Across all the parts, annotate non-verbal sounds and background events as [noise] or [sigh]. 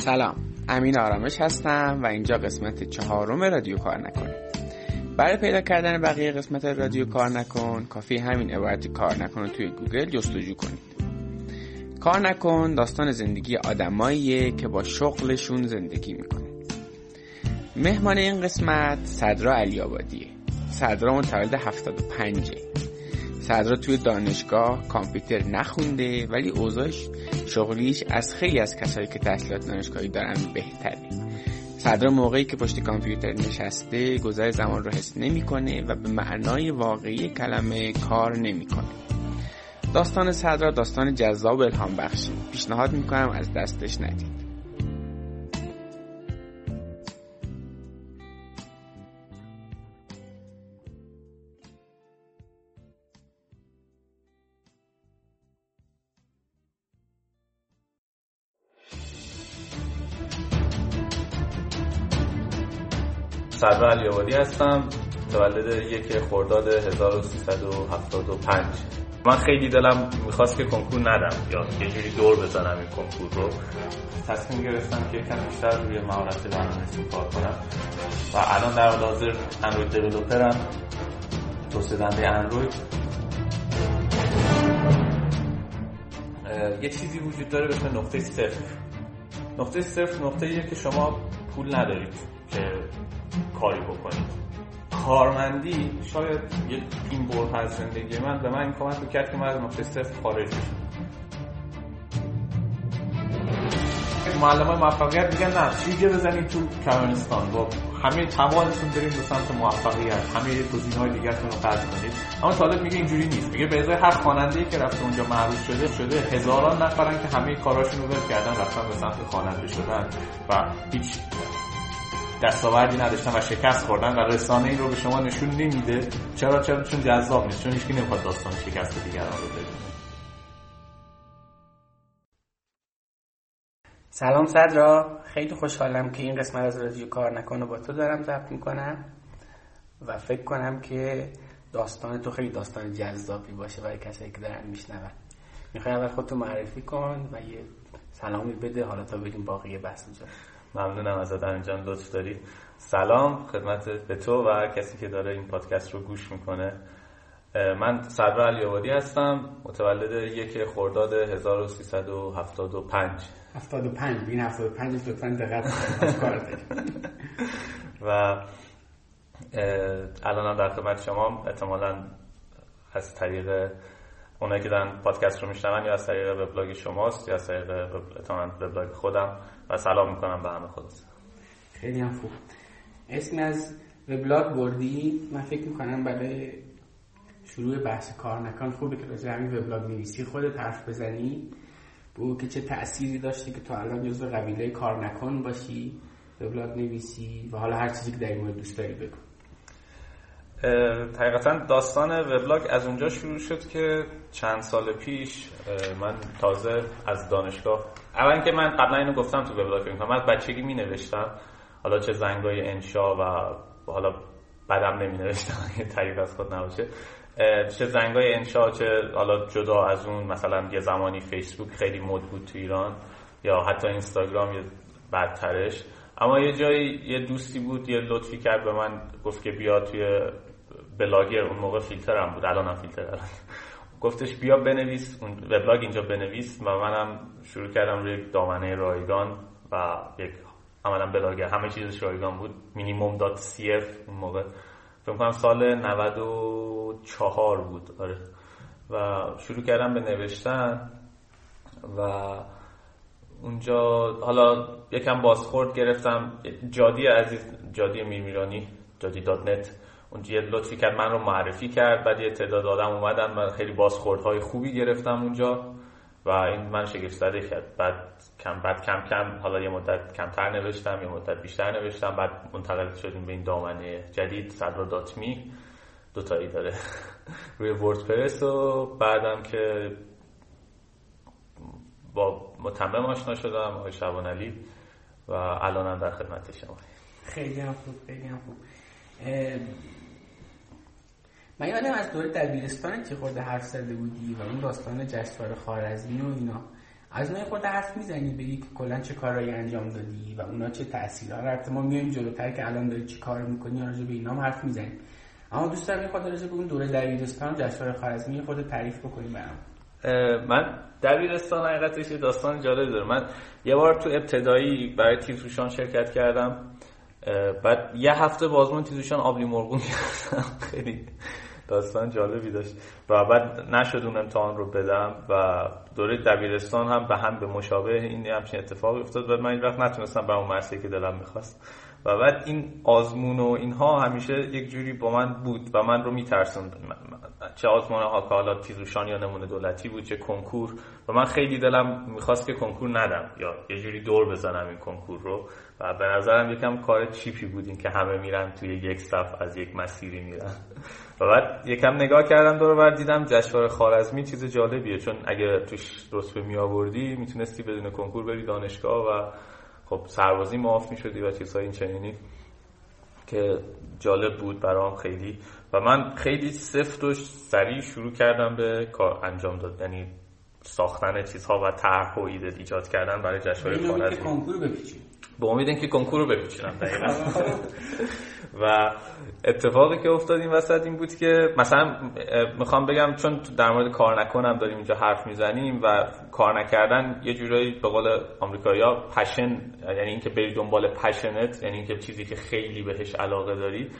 سلام. امین آرامش هستم و اینجا قسمت چهارم رادیو کار نکن برای پیدا کردن بقیه قسمت رادیو کار نکن کافی همین عبارت کار نکن توی گوگل جستجو کنید. کار نکن داستان زندگی آدماییه که با شغلشون زندگی می‌کنه. مهمان این قسمت صدرا علی آبادیه صدرا متولد 75 صدرا توی دانشگاه کامپیوتر نخونده ولی اوضاعش شغلیش از خیلی از کسایی که تحصیلات دانشگاهی دارن بهتره. صدرا موقعی که پشت کامپیوتر نشسته گذر زمان رو حس نمی‌کنه و به معنای واقعی کلمه کار نمی‌کنه. داستان صدرا داستان جذاب الهام بخشی. پیشنهاد می‌کنم از دستش ندید. صدر علی آبادی هستم متولد یک خرداد 1375 من خیلی دلم می‌خواست که کنکور ندم. یا یه جوری دور بزنم این کنکور رو. تصمیم گرفتم که یکم بیشتر روی مهارت برنامه‌نویسی کار کنم. و الان در حال حاضر اندروید دیولپرم توسعه دهنده اندروید یه چیزی وجود داره به اسم نقطه صفر. نقطه صفر نقطه که شما پول ندارید که کاری بکنید کارمندی شاید یک این برد از زندگی من به من این کمک کرد که من از نقطه صفر خارج بشم. معلم های موفقیت میگن نه چیگه بزنید تو کمرنستان با همه توانتون بریم به سمت موفقیت همه گزینه های دیگرتون رو قطع کنید. اما طالب میگه اینجوری نیست. میگه به ازای هر خواننده که رفته اونجا معروف شده شده هزاران نفرن که همه کاراشون رو ول کردن رفتن به سمت خواننده شدن و هیچ دستاوردی نداشتن و شکست خوردن و رسانه این رو به شما نشون نمیده. چرا؟ چرا؟ چون جذاب نیست. چون هیچکی نمی‌خواد داستان شکست دیگران رو بدونه سلام صدرا. خیلی خوشحالم که این قسمت از رادیو کار نکنه با تو دارم ضبط می‌کنم و فکر کنم که داستان تو خیلی داستان جذابی باشه برای کسایی که دارن میشنون. می‌خوای اول خودتو معرفی کن و یه سلامی بده. حالا تا بریم باقی بحث اونجا ممنونم ازت انجام لطف داری سلام خدمت به تو و کسی که داره این پادکست رو گوش می‌کنه. من صدر علی آبادی هستم متولد یک خرداد 1375 75 این 75 لطفا دقت کار [laughs] و الانم در خدمت شما احتمالا از طریق اونایی که دارن پادکست رو میشنون یا از طریق وبلاگ شماست یا از طریق وبلاگ خودم و سلام می‌کنم به همه خودت خیلی هم خوب. اسم از وبلاگ بردی؟ من فکر می‌کنم برای شروع بحث کار نکن خوبه که راجع همین وبلاگ نویسی. خودت حرف بزنی. بو که چه تأثیری داشته که تو الان جزو قبیله کار نکن باشی وبلاگ نویسی و حالا هر چیزی که در این مورد دوست داری بگو. حقیقتا داستان وبلاگ از اونجا شروع شد که چند سال پیش من تازه از دانشگاه اول که من قبلا اینو گفتم تو وبلاگ فکر من از بچگی می نوشتم حالا چه زنگای انشا و حالا بدم نمی نوشتم [laughs] تعریف از خود نباشه. چه زنگای انشا چه حالا جدا از اون مثلا یه زمانی فیسبوک خیلی مد بود تو ایران یا حتی اینستاگرام یه بدترش. اما یه جایی یه دوستی بود یه لطفی کرد به من گفت که بیا توی بلاگر اون موقع فیلتر هم بود. الان هم فیلتره گفتش بیا بنویس اون وبلاگ اینجا بنویس و منم شروع کردم روی دامنه رایگان و یک عملا بلاگر همه چیزش رایگان بود. Minimum dot cf اون موقع. فکر کنم سال 94 بود. آره. و شروع کردم به نوشتن و اونجا حالا یکم بازخورد گرفتم. جادی عزیز جادی میرمیرانی جادی dot net اونجا یه لطفی کرد من رو معرفی کرد. بعد یه تعداد آدم اومدن و خیلی بازخوردهای خوبی گرفتم اونجا و این من شگفت زده کرد. بعد کم بعد کم کم حالا یه مدت کمتر نوشتم یه مدت بیشتر نوشتم. بعد منتقل شدیم به این دامنه جدید صدرا dot me. دو تایی داره [laughs] روی وردپرس و بعدم که با متمم آشنا شدم آقای شبان علی و الانم در خدمت شما. خیلی هم خوب خیلی هم خوب. من یادم از دوره دبیرستان که خورده حرف زده بودی و اون داستان جشنواره خارزمی و اینا. از اون خود حرف می‌زنی بگی کلا چه کارهایی انجام دادی و اونا چه تاثیرها البته ما میایم جلوتر که الان داری چی کار می‌کنی راجع به اینا حرف می‌زنیم. اما دوست دارم خود راجع به اون دوره دبیرستان جشنواره خوارزمی خود تعریف بکنیم برام. من دبیرستان حقیقتش داستان جالب داره. من یه بار تو ابتدایی برای تیزوشان شرکت کردم. بعد یه هفته بازمون تیزوشان آبلی مرغون [laughs] خیلی داستان جالبی داشت و بعد نشد اون امتحان رو بدم و دوره دبیرستان هم به هم به مشابه این همچین اتفاقی افتاد و من این وقت نتونستم به اون مرسی که دلم می‌خواست. و بعد این آزمون و اینها همیشه یک جوری با من بود و من رو میترسوند. چه که حالا تیزوشان یا نمونه دولتی بود چه کنکور. و من خیلی دلم می‌خواست که کنکور ندم. یا یه جوری دور بزنم این کنکور رو. و به نظرم یکم کار چیپی بود این که همه میرن توی یک صف از یک مسیری میرن. و بعد یکم نگاه کردم دور بر دیدم جشنواره خارزمی چیز جالبیه. چون اگه توش رتبه می آوردی می‌تونستی بدون کنکور بری دانشگاه و خب سربازی معاف می‌شدی و چیزهای این چنینی. که جالب بود برام خیلی. و من خیلی سفت و سریع شروع کردم به کار انجام داد. یعنی ساختن چیزها و طرح و ایده ایجاد کردن برای جشنواره خوارزمی کنکور به امید اینکه کنکور رو بپیچونم [laughs] و اتفاقی که افتاد این وسط این بود که مثلا می‌خوام بگم چون در مورد کار نکنم داریم اینجا حرف می‌زنیم و کار نکردن یه جورایی به قول آمریکایی‌ها پشن یعنی اینکه بری دنبال پشنت یعنی اینکه چیزی که خیلی بهش علاقه داری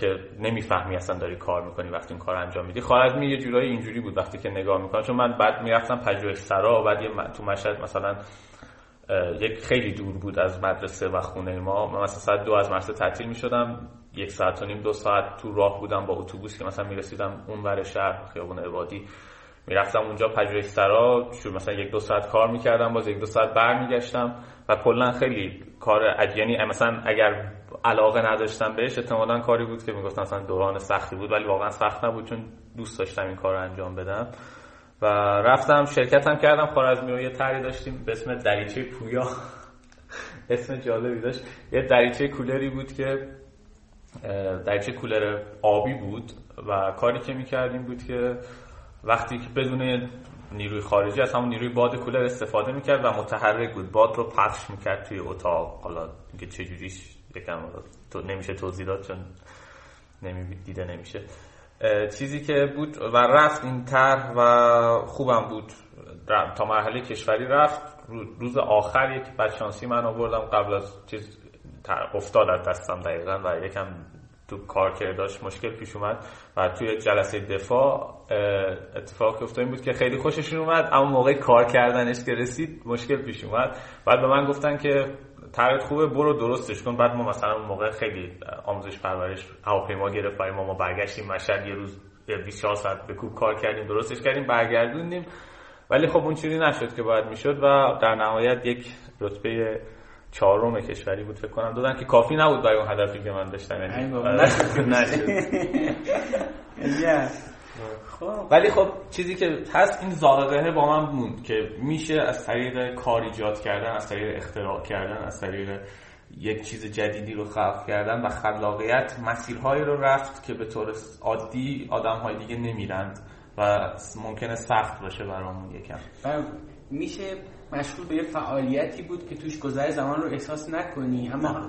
که نمی‌فهمی اصلا داری کار می‌کنی وقتی این کار انجام میدی. خارزمی یه جورایی اینجوری بود وقتی که نگاه می‌کنم. چون من بعد می‌رفتم پژوهشسرا و بعد یه تو مشهد مثلا یک خیلی دور بود از مدرسه و خونه ما. من مثلا ساعت دو از مدرسه تعطیل می شدم یک ساعت و نیم دو ساعت تو راه بودم با اتوبوس که مثلا می رسیدم اون ور شهر خیابون عبادی. می‌رفتم اونجا پژوهشسرا شروع مثلا یک دو ساعت کار می‌کردم باز یک دو ساعت برمیگشتم. و کلا خیلی کار یعنی مثلا اگر علاقه نداشتم بهش احتمالا کاری بود که می‌گفتن مثلا دوران سختی بود ولی واقعا سخت نبود چون دوست داشتم این کار رو انجام بدم. و رفتم شرکتم کردم خارزمی رو یه تری داشتیم به اسم دریچه پویا. [laughs] اسم جالبی داشت. یه دریچه کولری بود که دریچه کولر آبی بود و کاری که می‌کردیم بود که وقتی که بدون نیروی خارجی از همون نیروی باد کولر استفاده می‌کرد و متحرک بود. باد رو پخش می‌کرد توی اتاق. حالا اینکه چجوریش یکم تو نمیشه توضیح داد چون نمی دیده نمیشه. چیزی که بود و رفت این طرح و خوبم بود. تا مرحله کشوری رفت. روز آخر یک بدشانسی من آوردم. قبل از چیز افتاد از دستم دقیقا و یکم تو کار که داشت مشکل پیش اومد و توی جلسه دفاع اتفاق افتاد بود که خیلی خوششون اومد اما موقع کار کردنش که رسید مشکل پیش اومد. بعد به من گفتن که طرحت خوبه برو درستش کن. بعد ما مثلا اون موقع خیلی آموزش پرورش هواپیما گرفت برای ما ما برگشتیم مشهد یه روز 24 ساعت به کوب کار کردیم درستش کردیم برگردوندیم. ولی خب اون چیزی نشد که باید می‌شد و در نهایت یک رتبه چهارم کشوری بود فکر کنم. دادن که کافی نبود برای اون هدفی که من داشتم. یعنی نشد. خب. ولی خب چیزی که هست این ذائقه با من موند که میشه از طریق کار ایجاد کردن از طریق اختراع کردن از طریق یک چیز جدیدی رو خلق کردن و خلاقیت مسیرهایی رو رفت که به طور عادی آدم های دیگه نمیرند و ممکنه سخت باشه برامون یکم. میشه مشغول به یه فعالیتی بود که توش گذر زمان رو احساس نکنی. اما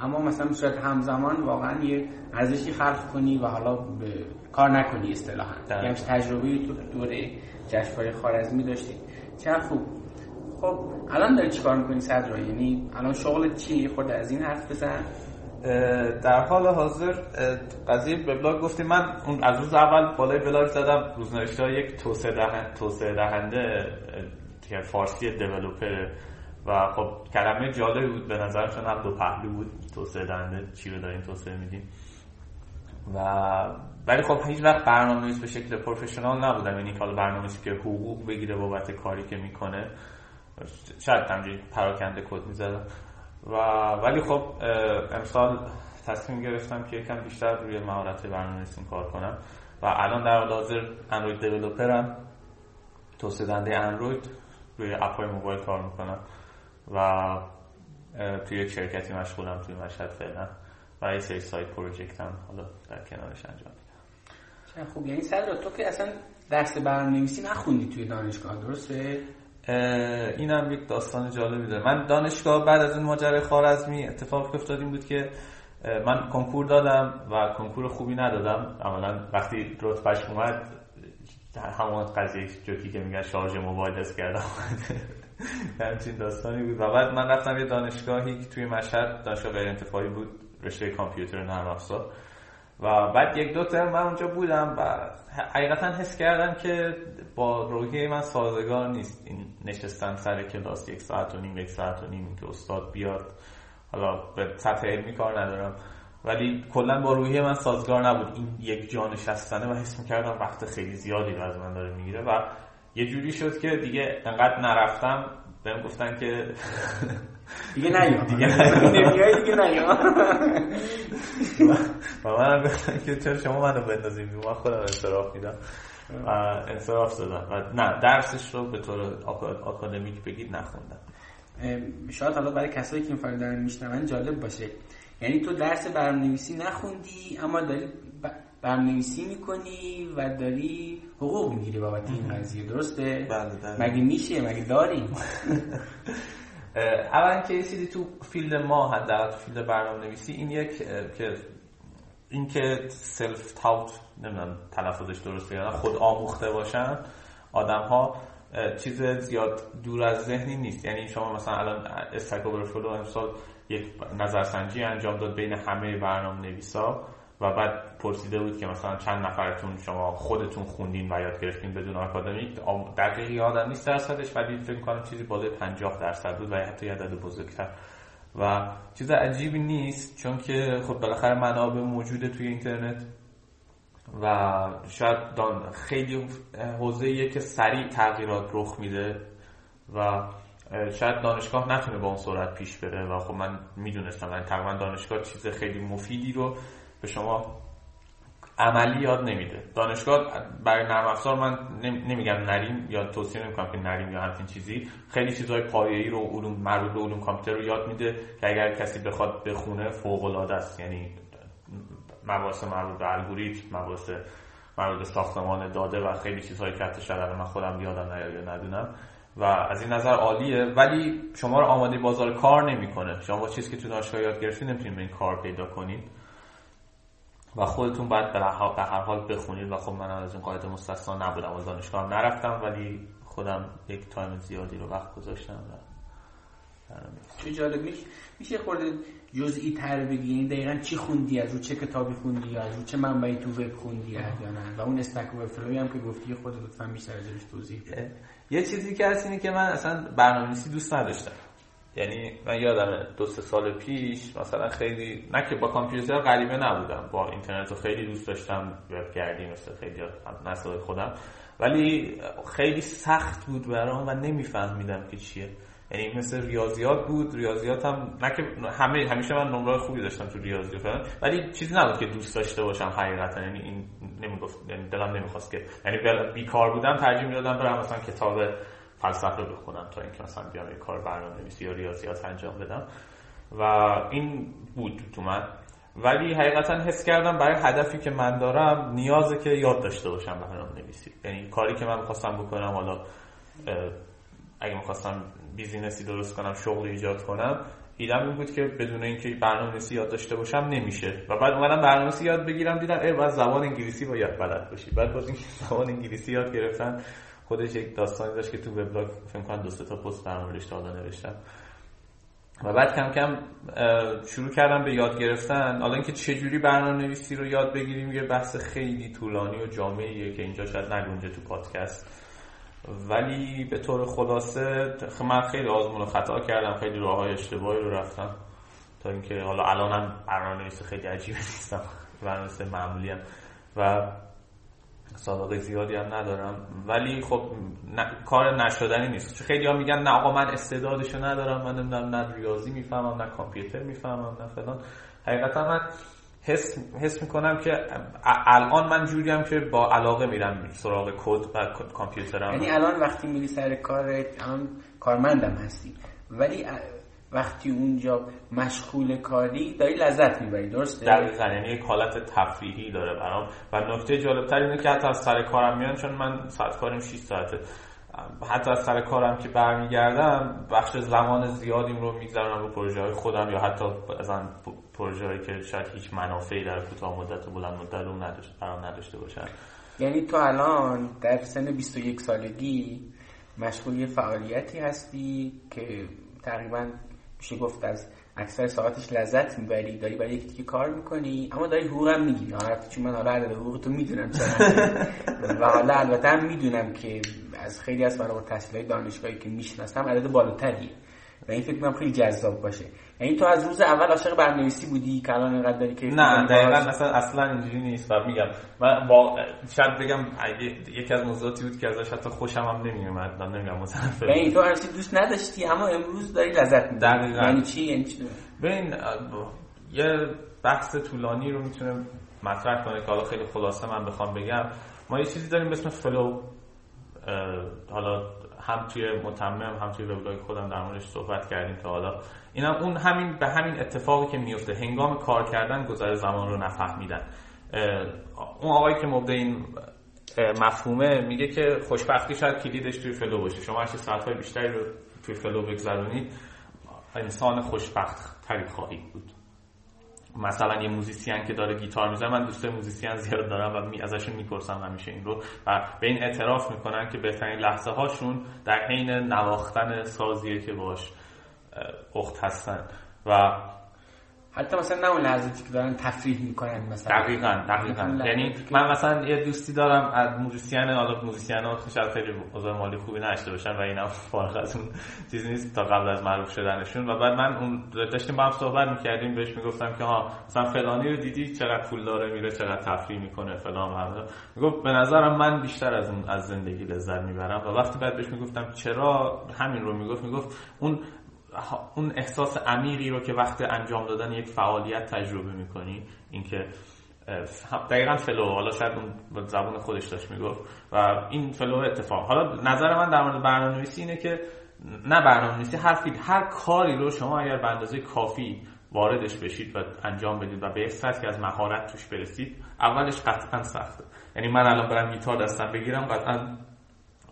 اما مثلا صورت همزمان واقعا یه ارزشی خلق کنی و حالا به کار نکنی اصطلاحا. یعنی تجربه تو دوره جشنواره خارزمی داشتی. چه خوب. خب الان داری چیکار می‌کنی صدرا؟ یعنی الان شغل چی؟ خود از این حرف بزن. در حال حاضر قضیه وبلاگ گفتیم من اون از روز اول بالای بلاگ زدم. روزنوشته یک توسعه دهنده دهنده فارسی دیولپر و خب کلمه جالبی بود به نظر چون هم دو پهلو بود. توسعه دهنده چی رو داریم توسعه میدیم. و ولی خب هیچ وقت برنامه‌نویس به شکل پروفشنال نبودم. یعنی حالا برنامه‌نویسی که حقوق بگیره بابت کاری که می‌کنه شاید همجوری پراکنده کد می‌زدم. و ولی خب امسال تصمیم گرفتم که یکم بیشتر روی مهارت برنامه‌نویسی کار کنم. و الان در حال حاضر اندروید دیولپرم توسعه دهنده اندروید روی اپای موبایل کار می‌کنم و توی یک شرکتی مشغولم توی مشهد فعلا و یه سری سایت پروژکت هم حالا در کنارش انجام میدم. خوب. یعنی صدر تو که اصلا درس برنامه‌نویسی نخوندی توی دانشگاه درسته؟ اینم یک داستان جالبی داره. من دانشگاه بعد از اون ماجرای خارزمی اتفاق افتاد این بود که من کنکور دادم و کنکور خوبی ندادم. اولا وقتی رتبهش اومد همون قضیه جوکی که میگن شارژ موبایل دست کردم [laughs] همچین داستانی بود. و بعد من رفتم یه دانشگاهی که توی مشهد دانشگاه غیر انتفاعی بود رشته کامپیوتر نرم افزار و بعد یک دو ترم من اونجا بودم و حقیقتا حس کردم که با روحیه من سازگار نیست. این نشستن سر کلاس یک ساعت و نیم یک ساعت و نیم که استاد بیاد. حالا به سطح علمی کار ندارم. ولی کلا با روحیه من سازگار نبود. این یک جا نشستنه و حس می‌کردم وقت خیلی زیادی رو از من داره می‌گیره و یه جوری شد که دیگه انقدر نرفتم. بهم گفتن که [laughs] دیگه نیا دیگه [laughs] نیا دیگه نیا [laughs] و من گفتن که چرا شما منو بندازیم من خودم انصراف میدم. و انصراف دادم و نه درسش رو به طور آکادمیک بگید نخوندم. شاید حالا برای کسایی که این فایل دارن میشنون جالب باشه. یعنی تو درس برنامه‌نویسی نخوندی اما داری برنامه‌نویسی می‌کنی و داری حقوق می‌گیری بابت این قضیه درسته؟ بله مگه میشه مگه داریم؟ [laughs] اولا که چیزی تو field ما حداقل field برنامه نویسی این یک که این که سلف تاوت نمی‌دونم تلفظش درسته یا خود آموخته باشن آدم ها چیز زیاد دور از ذهنی نیست یعنی شما مثلا الان استک اوورفلو امسال یک نظرسنجی انجام داد بین همه برنامه نویسا و بعد پرسیده بود که مثلا چند نفرتون شما خودتون خوندین و یاد گرفتین بدون آکادمیک. دقیقی یادم نیست درصدش ولی فکر کنم چیزی بالای 50 درصد بود و حتی عدد بزرگتر. و چیز عجیبی نیست چون که خب بالاخره منابع موجوده توی اینترنت و شاید خیلی حوزه که سریع تغییرات رخ میده و شاید دانشگاه نتونه با اون سرعت پیش بره و خب من می‌دونستم من تقریبا دانشگاه چیز خیلی مفیدی رو به شما عملی یاد نمیده. دانشگاه برای نرم افزار من نمیگم نریم یا توصیه نمی‌کنم که نریم یا همچین چیزی. خیلی چیزهای پایه‌ای رو علوم مربوط به علوم کامپیوتر رو یاد میده که اگر کسی بخواد بخونه فوق العاده است. یعنی مباحث مربوط به الگوریتم مباحث مربوط به ساختمان داده و خیلی چیزهای که حتی من خودم یادم نیاد یا ندونم. و از این نظر عالیه. ولی شما رو آماده بازار کار نمی‌کنه. شما با چیزی که تو دانشگاه یاد گرفتین نمی‌تونید به این کار پیدا کنید و خودتون باید به هر حال بخونید. و خب من از این قاعده مستثنا نبودم. و دانشگاه نرفتم ولی خودم یک تایم زیادی رو وقت گذاشتم و چه جالب. میشه خورده جزئی تر بگی؟ یعنی دقیقا چی خوندی از رو چه کتابی خوندی؟ از رو چه منبعی تو وب خوندی؟ یا نه و اون استک ورفلوی هم که گفتی خود لطفا بیشتر ازش توضیح یه چیزی که هست اینه که من اصلا برنامه‌نویسی دوست نداشتم. یعنی من یادم دو سه سال پیش مثلا خیلی نه که با کامپیوتر غریبه نبودم با اینترنت رو خیلی دوست داشتم گردی مثل خیلی نسل خودم. ولی خیلی سخت بود برام و نمیفهمیدم که چیه. یعنی مثل ریاضیات بود. ریاضیات هم نه که همه همیشه من نمره خوبی داشتم تو ریاضی فلان ولی چیزی نبود که دوست داشته باشم حقیقتا. یعنی این نمی‌گفت یعنی دلم نمی‌خواست که یعنی بیکار بودم ترجیح می‌دادم برم مثلا کتاب فلسفه بخونم تا اینکه مثلا بیام یه کار برنامه نویسی یا ریاضیات انجام بدم. و این بود تو من. ولی حقیقتا حس کردم برای هدفی که من دارم نیازه که یاد داشته باشم برنامه نویسی یعنی کاری که من می‌خواستم بکنم حالا اگه می‌خواستم business ی درست کنم شغل ایجاد کنم ایدم این بود که بدون اینکه برنامه نویسی یاد داشته باشم نمیشه. و بعد اومدم برنامه یاد بگیرم دیدم ای بعد زبان انگلیسی باید بلد باشی. بعد باز این [laughs] زبان انگلیسی یاد گرفتن خودش یک داستانی داشت که تو وبلاگ فکر کنم دو تا پست در موردش تا نوشتم. و بعد کم کم شروع کردم به یاد گرفتن. حالا اینکه چه جوری برنامه نویسی رو یاد بگیریم یه بحث خیلی طولانی و جامعیه که اینجا شاید نگنجه تو پادکست. ولی به طور خلاصه من خیلی آزمون و خطا کردم خیلی راه های اشتباهی رو رفتم تا اینکه حالا الانم برنامه نویسی خیلی عجیبه نیستم برنامه معمولی هم و سابقه زیادی هم ندارم. ولی خب کار نشدنی نیست. خیلی ها میگن نه آقا من استعدادشو ندارم من نمی‌دونم نه ریاضی می‌فهمم نه کامپیوتر می‌فهمم نه فلان. حقیقتا من حس, حس می‌کنم که الان من جوریم که با علاقه میرم سراغ کد و کامپیوترم. یعنی الان وقتی میری سر کار الان کارمندم هستی. ولی وقتی اونجا مشغول کاری داری لذت می‌بری درسته؟ دقیقا یعنی یک حالت تفریحی داره برام. و نکته جالبتر اینه که حتی از سر کارم میان چون من ساعت کاریم 6 ساعته. حتی از سر کارم که برمیگردم بخش زمان زیادیم رو میگذرونم رو پروژه های خودم یا حتی پروژه هایی که شاید هیچ منافعی در کوتاه مدت و بلند مدت رو نداشت برام نداشته باشن. یعنی تو الان در سن 21 سالگی مشغول یه فعالیتی هستی که تقریبا میشه گفت از اکثر ساعتش لذت می‌بری داری برای یکی کار می‌کنی اما داری حقوق هم می‌گیری چون من حالا عدد حقوق تو می‌دونم و حالا البته هم می‌دونم که از خیلی از فارغ التحصیلای دانشگاهی که می‌شناسم عدد بالاتریه. و این فکر کنم خیلی جذاب باشه. یعنی تو از روز اول عاشق برنامه‌نویسی بودی که الان اینقدر داری که نه دقیقاً اصلا اصلا اینجوری نیست و میگم. من با شاید بگم یکی از موضوعاتی بود که ازش حتی خوشم هم نمیومد من نمیگم متنفر یعنی تو هرچی دوست نداشتی اما امروز داری لذت می‌بری. دقیقاً. یعنی چی؟ یعنی چی؟ ببین یه بحث طولانی رو می‌تونه مطرح کنه که حالا خیلی خلاصه من بخوام بگم. ما یه چیزی داریم به اسم فلو حالا هم توی متمم هم توی وبلاگ خودم در موردش صحبت کردیم تا حالا. اینا اون همین به همین اتفاقی که میفته. هنگام کار کردن گذر زمان رو نفهمیدن. اون آقایی که مبدع این مفهومه میگه که خوشبختی شاید کلیدش توی flow باشه. شما هرچی ساعتهای بیشتری رو توی flow بگذرونید انسان خوشبخت تری خواهید بود. مثلا یه musician که داره گیتار می‌زنه من دوست musician زیاد دارم و می ازشون می‌پرسم همیشه این رو و به این اعتراف می‌کنن که بهترین لحظه هاشون در حین نواختن سازیه که باش اخت هستن. و حتی مثلا نه اون لحظاتی که دارن تفریح می‌کنن مثلا. دقیقا دقیقا. یعنی من مثلا یه دوستی دارم از musician حالا musician ها شاید خیلی اوضاع مالی خوبی نداشته باشن و اینا فارغ از اون چیزی نیست تا قبل از معروف شدنشون. و بعد من اون داشتیم با هم صحبت می‌کردیم بهش می‌گفتم که ها مثلا فلانی رو دیدی؟ چقدر پول داره میره چقدر تفریح می‌کنه فلان هم می‌گفت به نظرم من بیشتر از اون از زندگی لذت می‌برم. و وقتی بعد بهش می‌گفتم چرا؟ همین رو می‌گفت. می‌گفت اون اون احساس عمیقی رو که وقت انجام دادن یک فعالیت تجربه می‌کنی. اینکه دقیقا flow حالا شاید اون زبون خودش داشت می‌گفت. و این flow اتفاق. حالا نظر من در مورد برنامه‌نویسی اینه که نه برنامه‌نویسی هر field هر کاری رو شما اگر به اندازه کافی واردش بشید و انجام بدید و به یک سطحی از مهارت توش برسید اولش قطعا سخته. یعنی من الان برم گیتار دستم بگیرم قطعا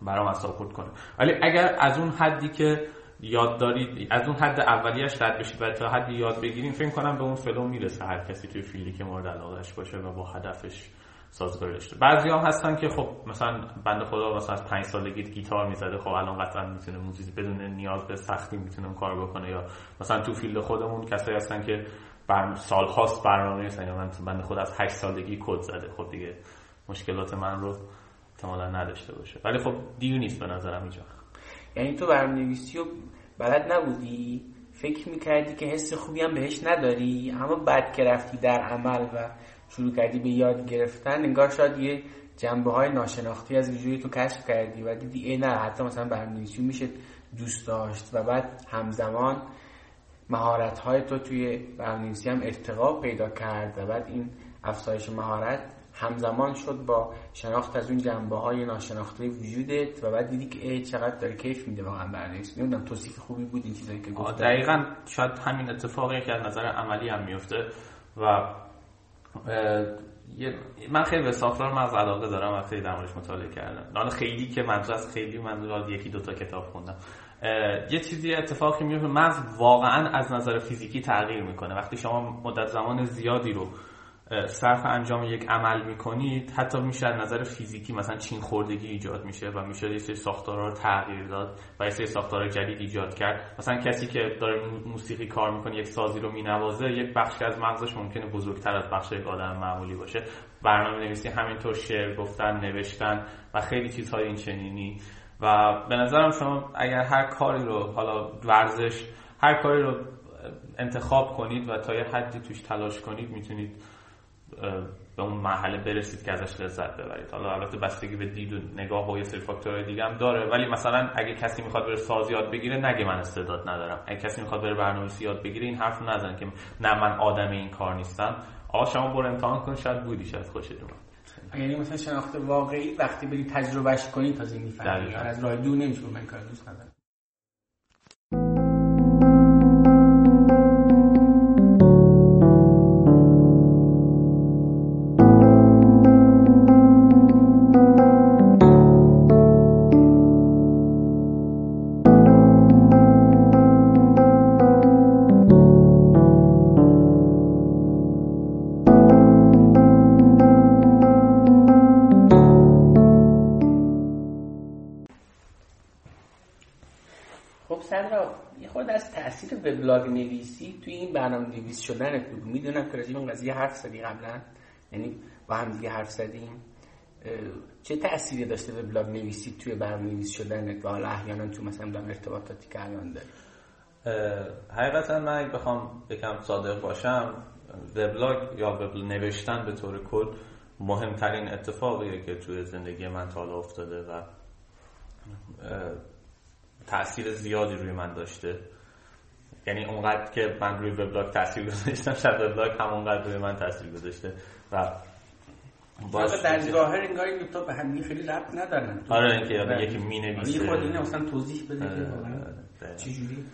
برام support کنه. ولی اگر از اون حدی که یاد دارید. از اون حد اولیش رد بشید و تا حدی یاد بگیریم فکر کنم به اون flow می‌رسه هر کسی توی field ی که مورد علاقهش باشه و با هدفش سازگاری داشته. بعضی هم هستن که خب مثلا بنده خدا مثلا از پنج سالگی گیتار می‌زده خب الان قطعا می‌تونه موزیک بدون نیاز به سختی می‌تونه کار بکنه. یا مثلا تو field خودمون کسایی هستن که بر سال خاص برنامه نیستن یا من بنده خدا از 8 سالگی کد زده. خب دیگه مشکلات من رو احتمالا نداشته باشه. ولی خب دیو نیست به نظرم اینجا. یعنی تو برنامه‌نویسی رو بلد نبودی؟ فکر می‌کردی که حس خوبی هم بهش نداری؟ اما بعد که رفتی در عمل و شروع کردی به یاد گرفتن انگار شاید یه جنبه های ناشناختی از وجودی تو کشف کردی و دیدی ای نه حتی مثلا برنامه‌نویسی میشه دوست داشت و بعد همزمان مهارت های تو توی برنامه‌نویسی هم ارتقا پیدا کرد و بعد این افزایش مهارت همزمان شد با شناخت از اون جنبه های ناشناخته وجودت و بعد دیدی که ای چقدر داره کیف میده واقعا برنامه‌نویسی نمی‌دونم توصیف خوبی بود این چیزایی که گفت دقیقا شاید همین اتفاقی که از نظر عملی هم میفته و من خیلی به ساختار مغز علاقه دارم و خیلی در مطالعه کردم. حالا خیلی که منظور از خیلی منظور یکی دوتا کتاب خوندم. یه چیزی اتفاقی میفته مغز واقعا از نظر فیزیکی تغییر می‌کنه. وقتی شما مدت زمان زیادی رو صرف انجام یک عمل می‌کنید حتی میشه از نظر فیزیکی مثلا چین خوردگی ایجاد میشه و میشه یه سری ساختارها رو تغییر داد و یه سری ساختار جدید ایجاد کرد. مثلا کسی که داره موسیقی کار می‌کنه یک سازی رو مینوازه یک بخشی از مغزش ممکنه بزرگتر از بخش یک آدم معمولی باشه. برنامه نویسی همینطور شعر گفتن نوشتن و خیلی چیزهای این چنینی و به نظرم شما اگر هر کاری رو حالا ورزش هر کاری رو انتخاب کنید و تا یه حدی توش تلاش کنید می‌تونید به اون مرحله برسید که ازش لذت ببرید. حالا البته بستگی به دید و نگاه و یه سری فاکتورهای دیگه هم داره ولی مثلا اگه کسی می‌خواد بره ساز یاد بگیره نگه من استعداد ندارم. اگه کسی می‌خواد بره برنامه‌نویسی یاد بگیره این حرف نزن که نه من آدم این کار نیستم. آقا شما برو امتحان کن شاید بودی شاید خوشت اومد. یعنی مثلا شناخت واقعی وقتی بری تجربهش کنی تازه می‌فهمی از راه دور نمیشه من کار دوست ندارم. وبلاگ نویسی توی این برنامه نویس شدن بگو می‌دونم که راجع قضیه حرف زدی قبلا. یعنی با هم دیگه حرف زدیم. چه تأثیری داشته وبلاگ نویسی توی برنامه نویس شدن و حالا احیانا تو مثلا ارتباطاتی که الان داری؟ حقیقتا من اگه بخوام یکم صادق باشم وبلاگ یا وبل نوشتن به طور کل مهمترین اتفاقیه که توی زندگی من تا افتاده و تاثیر زیادی روی من داشته. یعنی اونقدر که من روی وبلاگ تاثیر گذاشتم شاید وبلاگ همونقدر روی من تاثیر گذاشته و باز در ظاهر انگار این تو به هم خیلی ربط ندارن. آره اینکه یکی می‌نویسه. خود اینو مثلا توضیح بده که جوری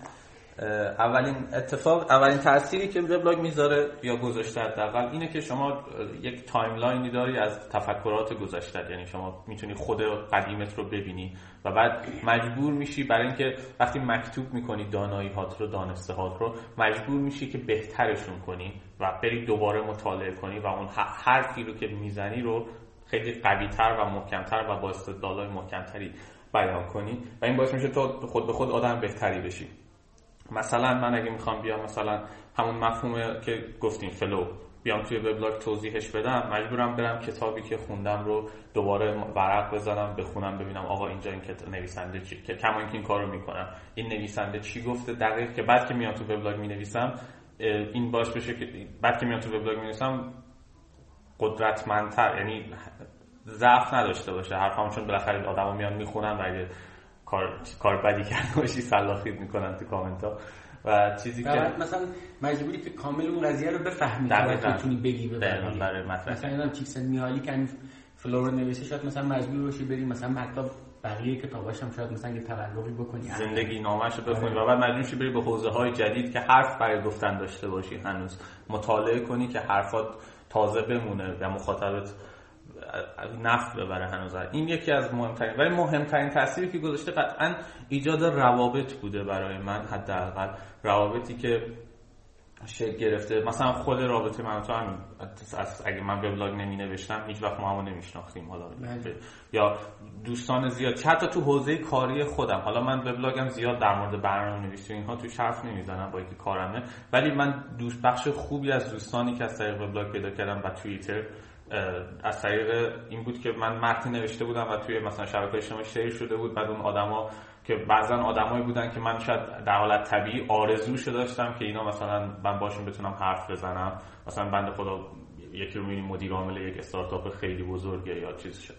اولین اتفاق اولین تأثیری که وبلاگ می‌ذاره یا گذاشته حداقل اینه که شما یک timeline ی داری از تفکرات گذشته یعنی شما می‌تونی خود قدیمت رو ببینی و بعد مجبور میشی برای اینکه وقتی مکتوب می‌کنی دانایی هات رو دانسته هات رو مجبور میشی که بهترشون کنی و بری دوباره مطالعه کنی و اون حرفی رو که می‌زنی رو خیلی قویتر و محکمتر و با استدلالای محکمتری بیان کنی و این باعث میشه تو خود به خود آدم بهتری بشی. مثلا من اگه می‌خوام بیام مثلا همون مفهومه که گفتیم فلو بیام توی وبلاگ توضیحش بدم مجبورم برم کتابی که خوندم رو دوباره ورق بزنم بخونم ببینم آقا اینجا این نویسنده چی که کما که این کارو می‌کنم. این نویسنده چی گفته؟ دقیق که بعد که میام تو وبلاگ می‌نویسم این باش بشه که بعد که میام تو وبلاگ می‌نویسم قدرتمندتر یعنی ضعف نداشته باشه. حرفام چون بالاخره آدما میان می‌خونن و اگه کار کار بدی کرده باشی سلاخید می‌کنن تو کامنت ها و چیزی که مثلا مجبوری که کامل اون قضیه رو بفهمی تا بتونی بگی ببری برای مثلا اینا چیکسن میالی که فلور نویسه شاید مثلا مجبور باشی بری مثلا مطلب بقیه کتاباش هم شاید مثلا یه تبلغی بکنی. زندگی نامش رو بخونی. و بعد مجبور شی بری به حوزه های جدید که حرف برای گفتن داشته باشی هنوز. مطالعه کنی که حرفات تازه بمونه و مخاطبت نفت ببره هنوز. این یکی از مهمترین ولی مهمترین تأثیری که گذاشته قطعا ایجاد روابط بوده برای من حداقل. روابطی که شکل گرفته. مثلا خود رابطه من تو هم اگه من وبلاگ نمی نوشتم هیچ وقت ما همو نمیشناختیم. حالا بله. یا دوستان زیاد. حتی تو حوزه کاری خودم. حالا من وبلاگم زیاد در مورد برنامه نویسی اینها تو حرف نمی‌زنم با اینکه کارمه. ولی من دوست بخش خوبی از دوستانی که از طریق وبلاگ پیدا کردم و توییتر از طریق این بود که من متن نوشته بودم و توی مثلا شبکه اجتماعی شیر شده بود. بعد اون آدما که بعضا آدمایی بودن که من شاید در حالت طبیعی آرزوشو داشتم که اینا مثلا من باشون بتونم حرف بزنم. مثلا بنده خدا یکی رو می‌بینیم مدیر عامل یک استارتاپ خیلی بزرگه یا چیز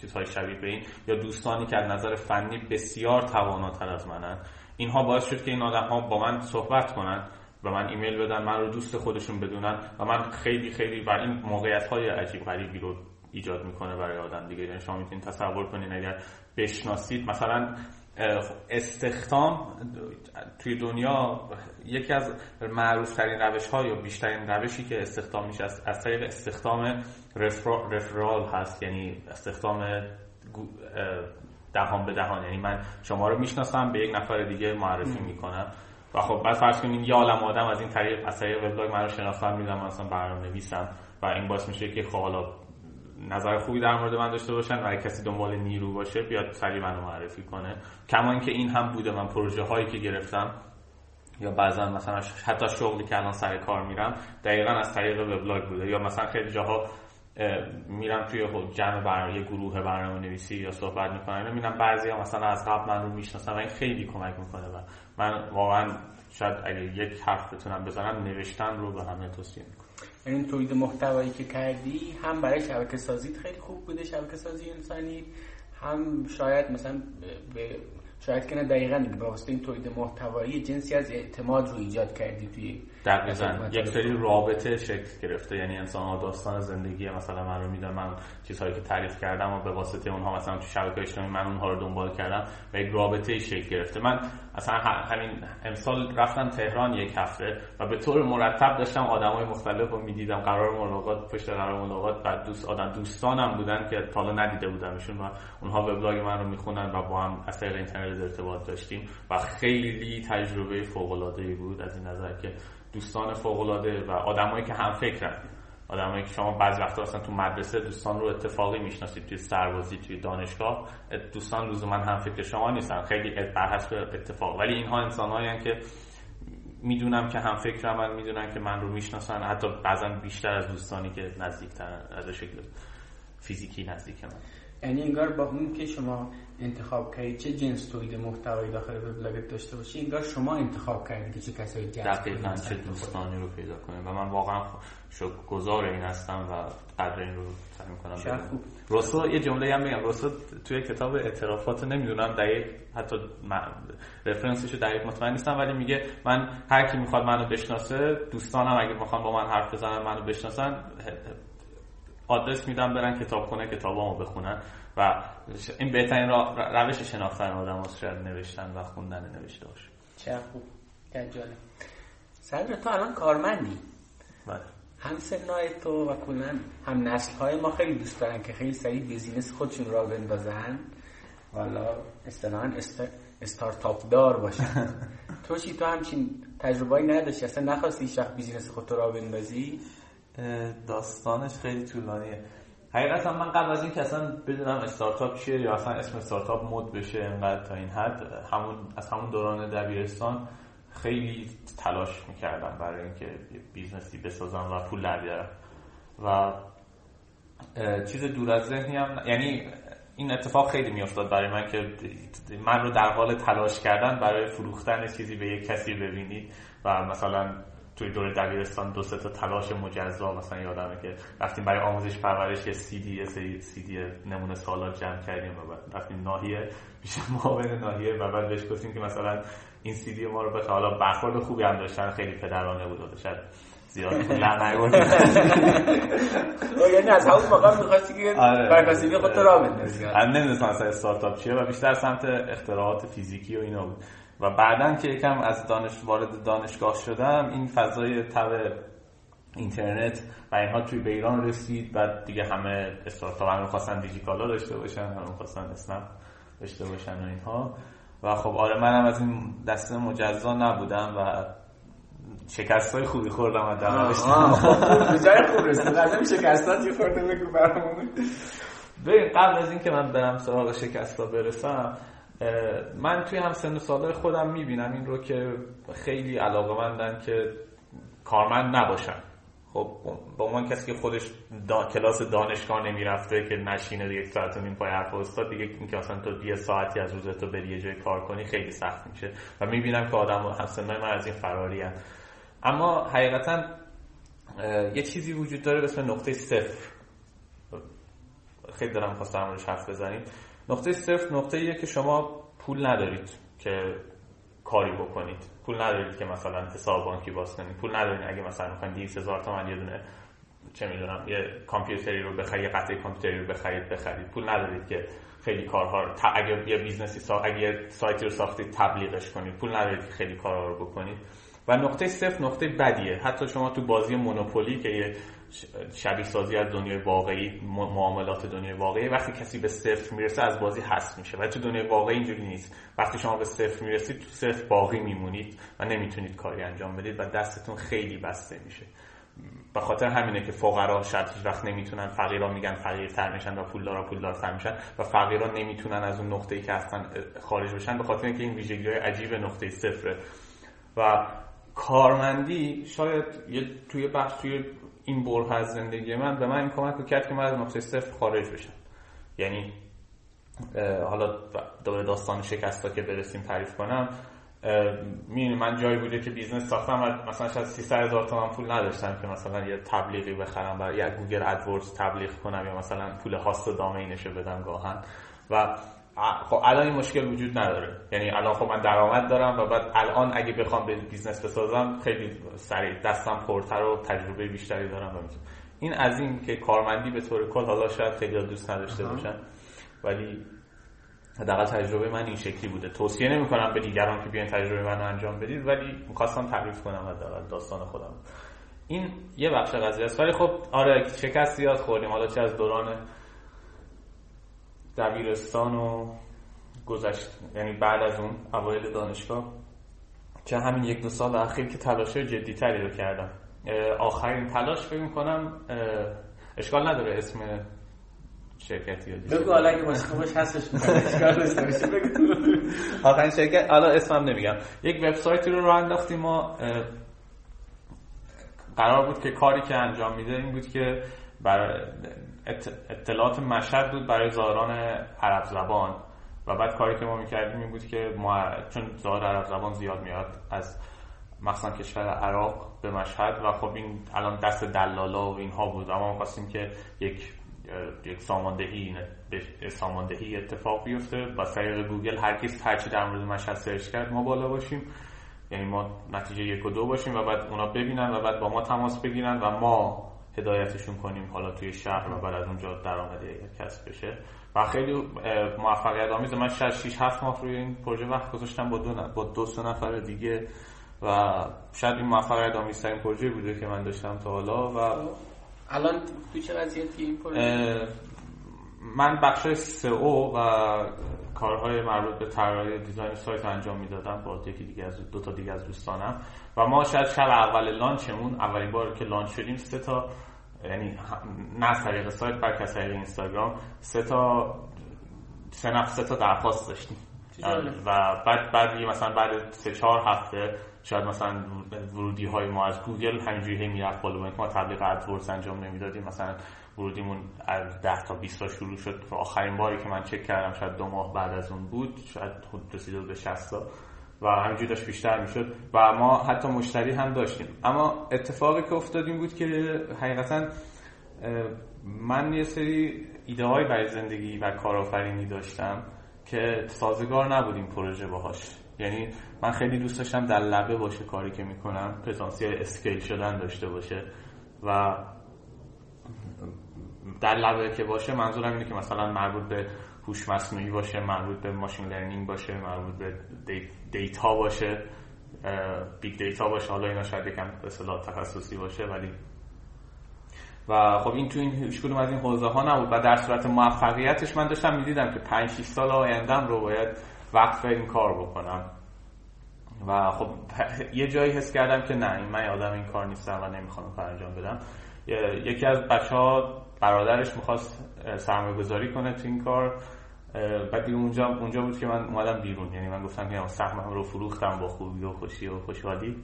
چیزهای شبیه به این یا دوستانی که از نظر فنی بسیار تواناتر از منن. اینها باعث شد که این آدم ها با من صحبت کنن. و من ایمیل بدن من رو دوست خودشون بدونن و من خیلی خیلی و این موقعیت های عجیب غریبی رو ایجاد می‌کنه برای آدم دیگه. یعنی شما می‌تونید تصور کنین اگر بشناسید. مثلا استخدام توی دنیا یکی از معروف ترین روش ها یا بیشترین روشی که استخدام میشه از طریق استخدام رفرال هست. یعنی استخدام دهان به دهان. یعنی من شما رو می‌شناسم به یک نفر دیگه معرفی می‌کنم. و خب بعد فرض کنید یه عالم آدم از این طریق از طریق وبلاگ من رو شناختن می‌دونم مثلا برنامه نویسم و این باعث میشه که خب حالا نظر خوبی در مورد من داشته باشن و اگه کسی دنبال نیرو باشه بیاد سریع منو معرفی کنه. کما اینکه این هم بوده من پروژه هایی که گرفتم یا بعضا مثلا حتی شغلی که الان سر کار میرم دقیقا از طریق وبلاگ بوده یا مثلا خیلی جاها میرم توی جمع برنامه گروه برنامه نویسی یا صحبت می‌کنم می‌بینم بعضی ها مثلا از قبل من رو می‌شناسن و این خیلی کمک می‌کنه و من واقعا شاید اگه یک حرف بتونم بزنم نوشتن رو به همه توصیه می‌کنم. این تولید محتوایی که کردی هم برای شبکه سازیت خیلی خوب بوده شبکه سازی انسانی هم شاید مثلا به شاید که نه دقیقا به واسطه این تولید محتوایی جنسی از اعتماد رو ایجاد کردی توی دقیقا یک سری رابطه شکل گرفته. یعنی انسان ها داستان زندگی مثلا من رو میدن من چیزهایی که تعریف کردم و به واسطه اونها مثلا تو شبکه اجتماعی من اونها رو دنبال کردم و یک رابطه شکل گرفته. من اصلا همین امسال رفتم تهران یک هفته و به طور مرتب داشتم آدمای مختلف رو می‌دیدم. قرار ملاقات پشت قرار ملاقات و دوست آدم دوستانم بودن که تا حالا ندیده بودمشون و اونها وبلاگ من رو می‌خونن و با هم از طریق اینترنت ارتباط داشتیم و خیلی تجربه فوق العاده ای بود از این نظر که دوستان فوق العاده و آدمایی که هم فکرن. آدمایی که شما بعض وقتا اصلا تو مدرسه دوستان رو اتفاقی می‌شناسید توی سربازی توی دانشگاه. دوستان لزوما هم فکر شما نیستن. خیلی بر حسب اتفاق. ولی اینها انسانهایی که می‌دونم که هم فکر من می‌دونن که من رو می‌شناسن. حتی بعضا بیشتر از دوستانی که نزدیکتر از شکل فیزیکی نزدیک من. یعنی انگار با اون که شما انتخاب کردید چه جنس تولید محتوایی داخل وبلاگت داشته باشی انگار شما انتخاب کردید که چه کسایی جذب دقیقاً چه دوستانی رو پیدا کنید و من واقعا شکر گذار این هستم و قدر این رو سعی می‌کنم روسو یه جمله هم بگم روسو توی کتاب اعترافات نمی‌دونم دقیق حتی رفرنسش دقیق مطمئن نیستم ولی میگه من هر کی می‌خواد منو بشناسه دوستانم اگه می‌خوان با من حرف بزنن منو بشناسن آدرس میدم برن کتابخونه کتابامو بخونن. و این بهترین روش شناختن آدم هست شاید نوشتن و خوندن نوشته باشه. چه خوب. جالب. صدرا تو الان کارمندی. بله. هم سنای تو و کنن هم نسل های ما خیلی دوست دارن که خیلی سریع business خودشون را بندازن. والا اصطلاحا استارتاپ دار باشن. [laughs] تو چی؟ تو همچین تجربه نداشتی؟ اصلا نخواستی شخص business خود را بندازی؟ داستانش خیلی طولانیه. حقیقتا من قبل از این که اصلا بدونم استارتاپ چیه یا اصلا اسم استارتاپ مد بشه انقدر تا این حد همون از همون دوران دبیرستان خیلی تلاش می‌کردم برای اینکه business ی بسازم و پول در بیارم. و چیز دور از ذهنی هم یعنی این اتفاق خیلی میافتاد برای من که من رو در حال تلاش کردن برای فروختن چیزی به یک کسی ببینید و مثلا توی دوره دبیرستان دو سه تا تلاش مجزا مثلا یادمه که رفتیم برای آموزش پرورش یه سی دی سری سی دی نمونه سوالات جمع کردیم و بعد رفتیم ناحیه پیش معاون ناحیه و بعد بهش گفتیم که مثلا این سی دی ما رو بخواه. حالا برخورد خوبی هم داشتن خیلی پدرانه بود شاید زیاد پول نگرد [laughs] یعنی از همون موقع می‌خواستی که آره. برکاسیبی خودت را بندازی. من نمی‌دونستم اصلا استارتاپ چیه و بیشتر سمت اختراعات فیزیکی و اینا بود. و بعدا که یکم از دانش وارد دانشگاه شدم این فضای تب اینترنت و اینها توی به ایران رسید و دیگه همه استارتاپ هم می‌خواستن دیجیکالا داشته باشن هم می‌خواستن اسنپ داشته باشن و اینها. و خب آره منم از این دسته مجزا نبودم و شکست های خوبی خوردم از دولش خب جای خوب رسید. قدم شکستات خورده بگو برامون. قبل از اینکه من برم سراغ شکست ها برسم من توی هم سن ساله خودم می‌بینم این رو که خیلی علاقه مندن که کارمند نباشن. خب با عنوان کسی که خودش دا کلاس دانشگاه نمی‌رفته که نشینه یک ساعت و نیم پای حرف استاد دیگه اینکه اصلا تو یه ساعتی از روزت تو بری یه جای کار کنی خیلی سخت میشه. و می‌بینم که آدم حسنای من از این فراری هم. اما حقیقتا یه چیزی وجود داره به اسم نقطه صفر. خیلی دارم خواستم روش حرف بزنیم. نقطه صفر نقطه ایه که شما پول ندارید که کاری بکنید. پول ندارید که مثلا حساب بانکی باز کنید. پول ندارید اگه مثلا می‌خواین 200 هزار تومن یه دونه چه می‌دونم یه کامپیوتری رو بخرید یه قطعه کامپیوتری رو بخرید بخرید. پول ندارید که خیلی کارها اگه یه business ی سا... اگه سایتی رو ساختید تبلیغش کنید. پول ندارید که خیلی کارها رو بکنید. و نقطه صفر نقطه بدیه. حتی شما تو بازی مونوپولی که یه شبیه سازی از دنیای واقعی معاملات دنیای واقعی وقتی کسی به صفر می‌رسه از بازی هست میشه. و تو دنیای واقعی اینجوری نیست. وقتی شما به صفر می‌رسید تو صفر باقی میمونید و نمی‌تونید کاری انجام بدید و دستتون خیلی بسته میشه. به خاطر همینه که فقرا هیچ وقت نمی‌تونن فقیرا میگن فقیرتر میشن و پولدارا پولدارتر میشن و فقیرا نمی‌تونن از اون نقطه‌ای که هستن خارج بشن به خاطر اینکه این ویژگی های عجیب نقطه صفره. و کارمندی شاید یه توی بخش توی این برهه از زندگی من به من این کمک کرد که من از نقطه صفر خارج بشم. یعنی حالا دوباره داستان شکست که برسیم تعریف کنم. می‌دونی من جایی بوده که business ساختم مثلا شاید 300 هزار تومن پول نداشتم که مثلا یه تبلیغی بخرم برای یا گوگل AdWords تبلیغ کنم یا مثلا پول host و domain شو بدم گاهن. و خب الان این مشکل وجود نداره. یعنی الان خب من درآمد دارم و بعد الان اگه بخوام یه business بسازم خیلی سریع دستم پرتر و تجربه بیشتری دارم و این از این که کارمندی به طور کل حالا شاید خیلی دوست نداشته باشن ولی حداقل تجربه من این شکلی بوده. توصیه نمی کنم به دیگران که بیان تجربه منو انجام بدید ولی می‌خواستم تعریف کنم حداقل داستان خودم. این یه بخش قضیه است. ولی خب آره شکست زیاد خوردیم. حالا چه از دوران دبیرستان و گذشت یعنی بعد از اون اوایل دانشگاه. چه همین یک دو سال اخیر که تلاش جدی تری رو کردم. آخرین تلاش فکر کنم اشکال نداره اسم شرکتی بگو حالا اگه خوبش هستش. آخرین شرکت حالا اسمم نمیگم. یک وبسایتی رو راه انداختیم ما قرار بود که کاری که انجام میده این بود که برای اطلاعات مشهد بود برای زائران عرب زبان. و بعد کاری که ما می‌کردیم این بود که ما چون زائر عرب زبان زیاد میاد از مثلا کشور عراق به مشهد و خب این الان دست دلالا و اینها بود. اما ما خواستیم که یک یک ساماندهی ساماندهی اتفاق بیفته. با طریق گوگل هر کس هرچی در مورد مشهد search کرد ما بالا باشیم. یعنی ما نتیجه یک و دو باشیم و بعد اونا ببینن و بعد با ما تماس بگیرن و ما هدایتشون کنیم حالا توی شهر و بعد از اونجا درآمده کسب بشه. و خیلی موفقیت آمیز من 6 7 ماه روی این پروژه وقت گذاشتم با دو با دو سه نفر دیگه و شاید این موفقیت آمیزترین پروژه بوده که من داشتم تا حالا و الان تو چه وضعیتی این پروژه؟ من بخش سئو و کارهای مربوط به طراحی دیزاین سایت انجام می‌دادم با یکی دیگه از دو تا دیگه از دوستانم. و ما شاید شب اول launch مون اولین بار که launch شدیم سه تا یعنی نه از طریق سایت بلکه از طریق اینستاگرام. سه تا سه سه تا درخواست داشتیم. و بعد بعد مثلا بعد سه چهار هفته شاید مثلا ورودی های ما از گوگل همینجوری می‌رفت بالا. ما تبلیغ AdWords انجام نمی‌دادیم. مثلا ورودیمون از 10 تا 20 تا شروع شد. آخرین باری که من چک کردم شاید دو ماه بعد از اون بود. شاید رسیده به 60 تا. و همینجوری داشت بیشتر می‌شد و ما حتی مشتری هم داشتیم. اما اتفاقی که افتاد این بود که حقیقتا من یه سری ایده های برای زندگی و کارآفرینی داشتم که سازگار نبودیم پروژه باهاش. یعنی من خیلی دوست داشتم در لبه باشه کاری که می‌کنم پتانسیل اسکیل شدن داشته باشه و در لبه که باشه منظورم اینه که مثلا مربوط به هوش مصنوعی باشه مربوط به machine learning باشه مربوط به data باشه big data باشه حالا اینا شاید یکم اصطلاح تخصصی باشه ولی و خب این تو این هیچ کدوم از این حوزه ها نبود. و در صورت موفقیتش من داشتم می‌دیدم که 5 6 سال آیندهم رو باید وقف این کار بکنم. و خب [laughs] یه جایی حس کردم که نه این من آدم این کار نیستم و نمی‌خوام کار انجام بدم. یکی از بچه ها برادرش می‌خواست سرمایه گذاری کنه تو این کار. بعد دیگه اونجا اونجا بود که من اومدم بیرون. یعنی من گفتم که سهمم رو فروختم با خوبی و خوشی و خوشحالی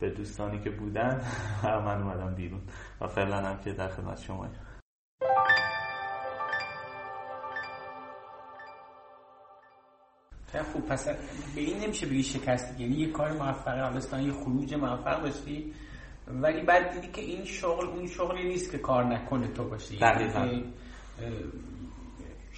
به دوستانی که بودن. [laughs] من اومدم بیرون. و فعلا هم که در خدمت شما خوب. پس به این نمیشه بگی شکست. یعنی یه کار موفقه. حالا یه خروج موفق باشی. ولی بعد دیدی که این شغل اون شغلی نیست که کار نکنه تو باشی. دقیقا.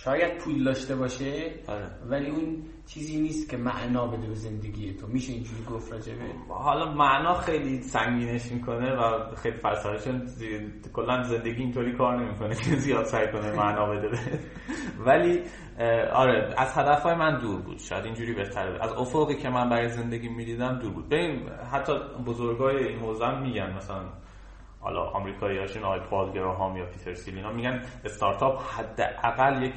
شاید پول داشته باشه آره. ولی اون چیزی نیست که معنا بده به زندگی تو. میشه اینجوری گفت راجبه حالا معنا خیلی سنگینش می‌کنه و خیلی فلسفه چون کلا زندگی اینطوری کار نمی‌کنه که زیاد سعی کنه [laughs] معنا بده ولی آره از هدفهای من دور بود. شاید اینجوری بهتره. از افقی که من برای زندگی می‌دیدم دور بود. ببین حتی بزرگای این حوزه میگن مثلا حالا آمریکایی هاشون آقای پال گراهام یا پیتر تیل اینا میگن استارتاپ حداقل یک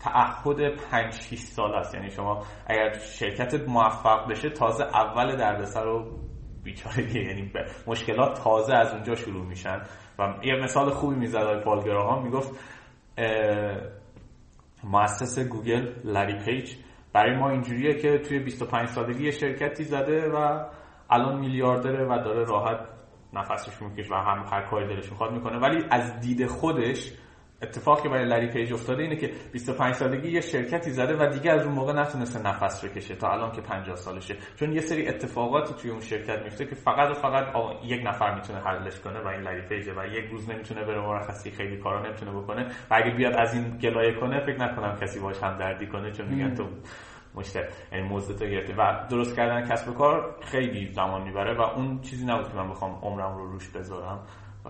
تعهد 5 6 سال است. یعنی شما اگر شرکت موفق بشه تازه اول دردسر و بیچارگیه یعنی مشکلات تازه از اونجا شروع میشن. و یه مثال خوبی می‌زد آقای پال گراهام می‌گفت مؤسس گوگل لری پیج برای ما اینجوریه که توی 25 سالگی شرکتی زده و الان میلیاردره و داره راحت نفسش می‌کشه و هم هر کاری دلش می‌خواد می‌کنه. ولی از دید خودش اتفاقی برای لری پیج افتاده اینه که 25 سالگی یه شرکتی زده و دیگه از اون موقع نتونسته نفس بکشه تا الان که 50 سالشه. چون یه سری اتفاقاتی توی اون شرکت میفته که فقط و فقط یک نفر می‌تونه حلش کنه و این لری پیجه و یک روز نمی‌تونه بره مرخصی خیلی کارا نمی‌تونه بکنه. و اگه بیاد از این گلایه کنه فکر نکنم کسی باش هم دردی کنه چون میگن تو مشتری یعنی موزه تو گرفتی. و درست کردن کسب کار خیلی زمان می‌بره و اون چیزی نبود که من بخوام عمرم رو روش بذارم و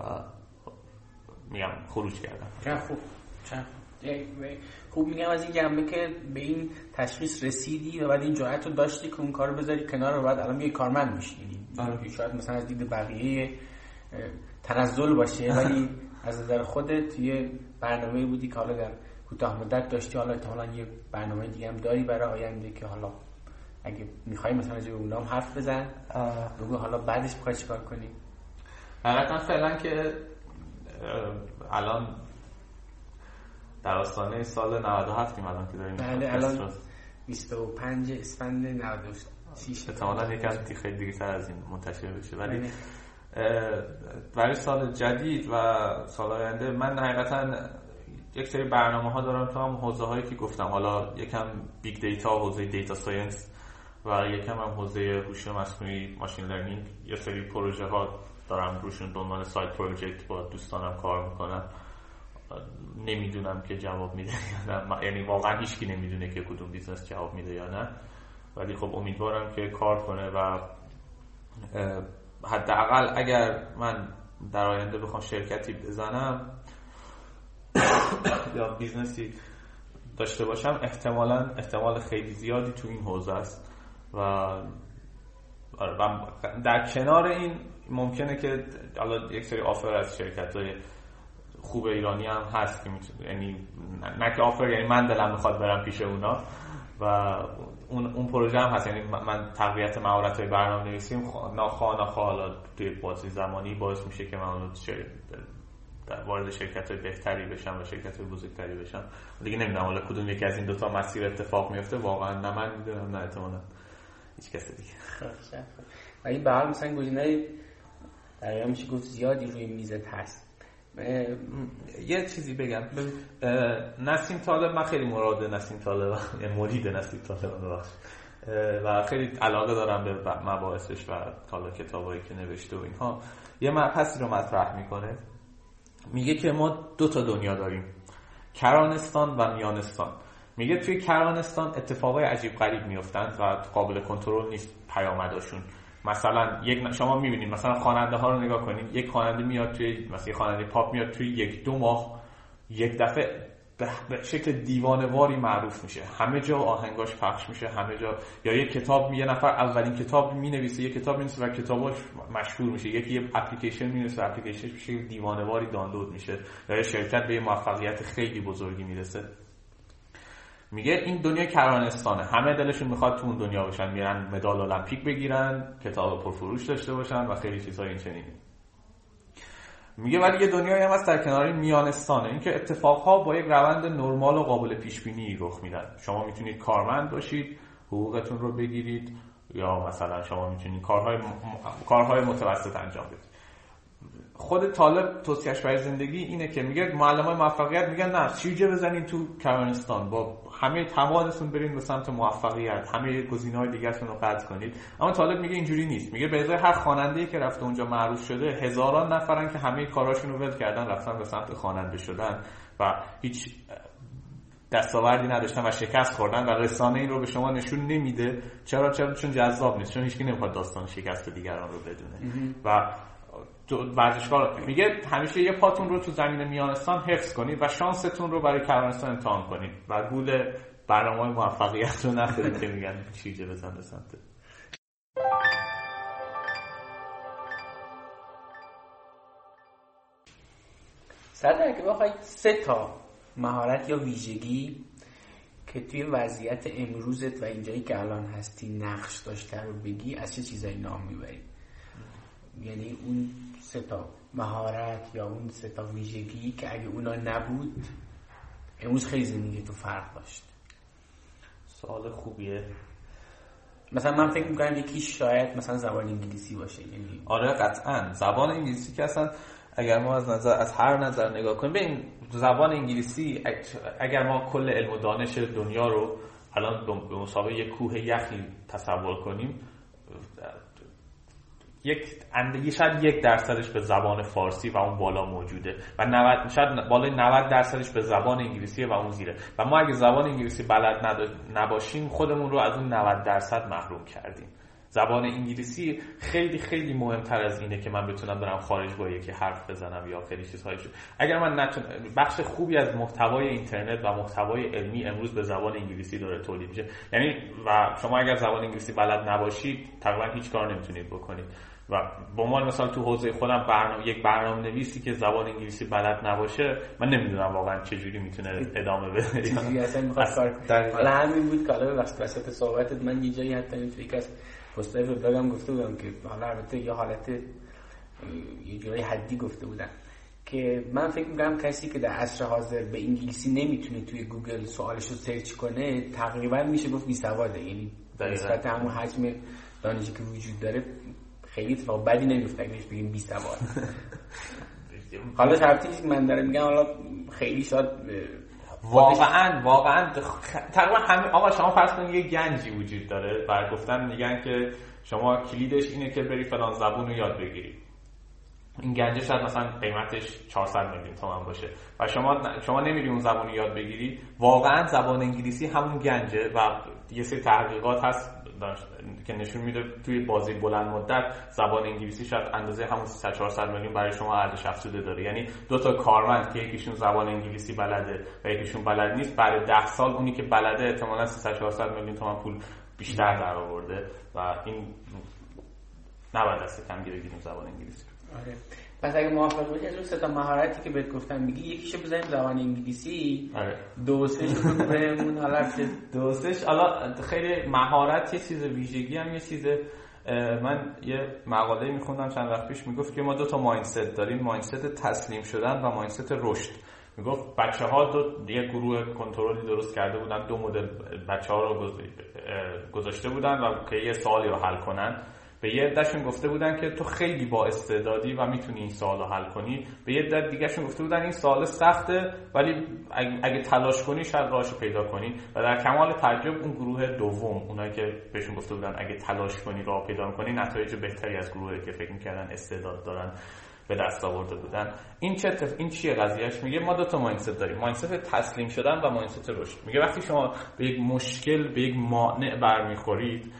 میگم خروج کردم. چه خوب. چه خوب. میگم از این جنبه که به این تشخیص رسیدی و بعد این جرأت رو داشتی که اون کار رو بذاری کنار و بعد الان یه کارمند میشی. یعنی آره. شاید مثلا از دید بقیه تنزل باشه ولی [laughs] از نظر خودت یه برنامه بودی که حالا در کوتاه مدت داشتی حالا احتمالاً یه برنامه دیگه هم داری برای آینده که حالا اگه می‌خوای مثلا از اونام حرف بزن. بگو حالا بعدش می‌خوای چیکار کنی؟ حقیقتا فعلا که الان در آستانه سال 97 ایم الان که داریم بله الان 25 اسفند 96 احتمالاً یکم خیلی دیگه تر از این منتشر بشه. ولی بله. برای سال جدید و سال آینده من حقیقتا یک سری برنامه ها دارم تو هم حوزه هایی که گفتم. حالا یکم big data حوزه data science و یکم هم حوزه هوش مصنوعی machine learning یه سری پروژه ها دارم روشون به عنوان side project با دوستانم کار می‌کنم. نمی‌دونم که جواب میده یا نه. یعنی واقعا هیچکی نمی‌دونه که کدوم business جواب میده یا نه. ولی خب امیدوارم که کار کنه و حداقل اگر من در آینده بخوام شرکتی بزنم یا business ی داشته باشم احتمالا احتمال خیلی زیادی تو این حوزه است. و آره، در کنار این ممکنه که حالا یک سری offer از شرکت های خوب ایرانی هم هست که یعنی نه که offer یعنی من دلم می‌خواد برم پیش اونا. و اون اون پروژه هم هست. یعنی من تقویت مهارت های برنامه نویسیم ناخواه. حالا توی بازی زمانی باعث میشه که من وارد شرکت های بهتری بشم و شرکت های بزرگتری بشم دیگه نمی‌دونم حالا کدوم یکی از این دوتا مسیر اتفاق میفته واقعا نه من می‌دونم نه احتمالا هیچ کس دیگه. و این به حال مثلا گزینه در میشه گفت زیادی روی میزت هست یه چیزی بگم. نسیم طالب من خیلی مراد نسیم طالب یعنی مرید نسیم طالب و خیلی علاقه دارم به مباحثش و کالا کتابایی که نوشته و اینها. یه مبحثی رو مطرح می‌کنه. میگه که ما دو تا دنیا داریم. کرانستان و میانستان. میگه توی کرانستان اتفاقای عجیب غریب میفتند و قابل کنترل نیست پیامداشون مثلا یک شما می‌بینید مثلا خواننده ها رو نگاه کنید یک خواننده میاد توی مثلا خواننده پاپ میاد توی یک دو ماه یک دفعه به شکل دیوانواری معروف میشه. همه جا آهنگاش پخش میشه همه جا. یا یک کتاب یه نفر اولین کتاب می‌نویسه یه کتاب می‌نویسه و کتاباش مشهور میشه. یکی یه اپلیکیشن می‌نویسه اپلیکیشن میشه دیوانواری دانلود میشه یا یه شرکت به یه موفقیت خیلی بزرگی می‌رسه. میگه این دنیا کرانستانه. همه دلشون می‌خواد تو اون دنیا باشن میرن مدال المپیک بگیرن کتاب پرفروش داشته باشن و خیلی چیزهای این چنینی میگه ولی یه دنیایی هم هست در کنار میانستانه. اینکه اتفاقها با یک روند نرمال و قابل پیش بینی رخ میدن. شما می‌تونید کارمند باشید حقوقتون رو بگیرید یا مثلا شما می‌تونید کارهای کارهای متوسط انجام بدید. خود طالب توصیهش برای زندگی اینه که میگه معلم های موفقیت میگن نه شیرجه بزنید تو کرمانستان با همه توانتون برین به سمت موفقیت همه گزینه های دیگرتون رو قطع کنید. اما طالب میگه اینجوری نیست. میگه به ازای هر خواننده که رفته اونجا معروف شده هزاران نفرن که همه کاراشون رو ول کردن رفتن به سمت خواننده شدن و هیچ دستاوردی نداشتن و شکست خوردن و رسانه این رو به شما نشون نمیده. چرا؟ چرا؟ چون جذاب نیست. چون هیچکی نمی‌خواد داستان شکست دیگران رو بدونه. و ورزشکار میگه همیشه یه پاتون رو تو زمین میانستان حفظ کنید و شانستون رو برای کرانستان امتحان کنید. و گول برنامه موفقیت رو نخورید که میگن چیجه بزن سمت. صدر که بخوای سه تا مهارت یا ویژگی که توی وضعیت امروزت و اینجایی که الان هستی نقش داشته رو بگی از چه چیزایی نام می‌بری؟ یعنی اون سه تا مهارت یا اون سه تا ویژگی که اگه اونا نبود امروز خیلی زندگی تو فرق داشت. سوال خوبیه. مثلا من فکر می‌کنم یکی شاید مثلا زبان انگلیسی باشه یعنی آره قطعا. زبان انگلیسی که اصلا اگر ما از نظر از هر نظر نگاه کنیم این زبان انگلیسی اگر ما کل علم و دانش دنیا رو الان به مسابقه یک کوه یخی تصور کنیم یک اندگی شاید یک درصدش به زبان فارسی و اون بالا موجوده و 90 شاید بالای 90 درصدش به زبان انگلیسی و اون زیره. و ما اگه زبان انگلیسی بلد نباشیم خودمون رو از اون 90 درصد محروم کردیم. زبان انگلیسی خیلی خیلی مهمتر از اینه که من بتونم برم خارج با یکی حرف بزنم یا خیلی چیزهایشو اگر من نتون... بخش خوبی از محتوای اینترنت و محتوای علمی امروز به زبان انگلیسی داره تولید میشه. یعنی و شما اگر زبان انگلیسی بلد نباشید تقریبا هیچ کار نمی‌تونید بکنید. و به عنوان مثال تو حوزه خودم برنامه یک برنامه نویسی که زبان انگلیسی بلد نباشه من نمی‌دونم واقعا چه جوری می‌تونه ادامه بده. چیزی اصلا حالا همین بود که حالا وسط صحبتت من یه جایی حتی این فکر از پستای وبلاگم گفته بودم که حالا البته یه حالت یه جورای حدی گفته بودن که من فکر می‌کنم کسی که در عصر حاضر به انگلیسی نمی‌تونه توی گوگل سوالش رو search کنه تقریبا میشه گفت بی سواده یعنی نسبت همون حجم دانشی که وجود داره خیلی اتفاق بدی نمیفته اگه بگیم بی سواد حالا شرطی که من دارم میگم حالا خیلی شاید واقعا واقعا تقریبا همه آقا شما فرض کنید یه گنجی وجود داره. و گفتن میگن که شما کلیدش اینه که بری فلان زبون رو یاد بگیری. این گنجه شاید مثلا قیمتش 400 میلیون تومن باشه. و شما شما نمیری اون زبان یاد بگیری. واقعا زبان انگلیسی همون گنجه و یه سری تحقیقات هست. که نشون میده توی بازی بلند مدت زبان انگلیسی شاید اندازه همون 300 400 میلیون برای شما ارزش افزوده داره. یعنی دو تا کارمند که یکیشون زبان انگلیسی بلده و یکیشون بلد نیست بعد 10 سال اونی که بلده احتمالاً 300 400 میلیون تومان پول بیشتر در آورده و این نباید دست کم بگیریم زبان انگلیسی آره. پس اگه موافق باشی از اون سه تا مهارتی که بهت گفتم میگی یکیشو بزنیم زبان انگلیسی. آره. دوسش رو [laughs] بهمون حالا دوسش حالا خیلی مهارت یه چیز ویژگی هم یه چیز من یه مقاله میخوندم چند وقت پیش می‌گفت که ما دو تا مایندست داریم مایندست تسلیم شدن و مایندست رشد. می‌گفت بچه ها دو یه گروه کنترلی درست کرده بودن دو مدل بچه ها رو گذاشته بودن و که یه سوالی رو حل کنن. به یه عدهشون گفته بودن که تو خیلی با استعدادی و می‌تونی این سوال رو حل کنی. به یه عده دیگهشون گفته بودن این سوال سخته ولی اگه تلاش کنی شاید راهش پیدا کنی. و در کمال تعجب اون گروه دوم اونایی که بهشون گفته بودن اگه تلاش کنی راه پیدا کنی نتایج بهتری از گروهی که فکر می‌کردن استعداد دارن به دست آورده بودن. این چه تف... این چیه قضیهش میگه ما دو تا مایندست داریم. مایندست تسلیم شدن و مایندست رشد. میگه وقتی شما به یک مشکل به یک مانع برمیخورید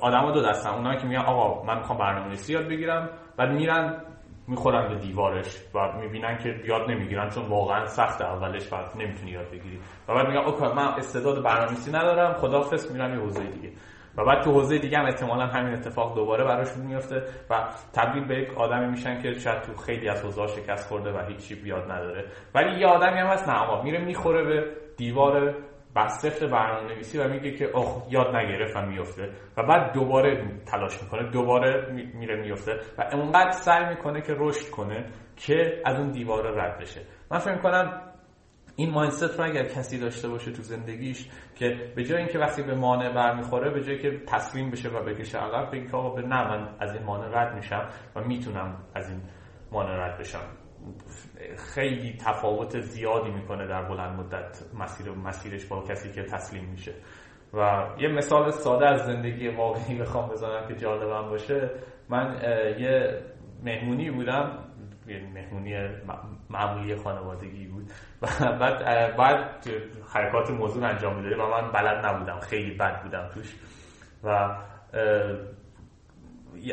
آدما دو دستن اونایی که میگن آقا من می‌خوام برنامه‌نویسی یاد بگیرم بعد میرن می‌خورن به دیوارش و می‌بینن که یاد نمی‌گیرن چون واقعا سخت اولش بعد نمی‌تونی یاد بگیری. و بعد میگن اوکی من استعداد برنامه‌نویسی ندارم خدافظ میرم یه حوزه دیگه. و بعد تو حوزه دیگه هم احتمالا همین اتفاق دوباره براشون میفته و تبدیل به یک آدمی میشن که شاید تو خیلی از حوزه‌ها شکست خورده و هیچی بیاد نداره. ولی یه آدمی هم هست نه آقا میره می‌خوره به دیوار بسته برنامه نویسی و میگه که اوه یاد نگرفت و میفته و بعد دوباره تلاش می‌کنه دوباره میره میفته و اونقدر سعی می‌کنه که رشد کنه که از اون دیواره رد بشه. من فکر کنم این مایندست رو اگر کسی داشته باشه تو زندگیش که به جای اینکه وقتی به مانع برمیخوره به جای که تسلیم بشه و بکشه عقب بگه که آقا به نه من از این مانع رد میشم و می‌تونم از این مانع رد بشم. خیلی تفاوت زیادی می‌کنه در بلند مدت مسیر مسیرش با کسی که تسلیم میشه. و یه مثال ساده از زندگی واقعی بخوام بزنم که جالبم باشه. من یه مهمونی بودم. یه مهمونی معمولی خانوادگی بود. [laughs] و بعد بعد حرکات موضوع انجام می‌داده و من بلد نبودم. خیلی بد بودم توش. و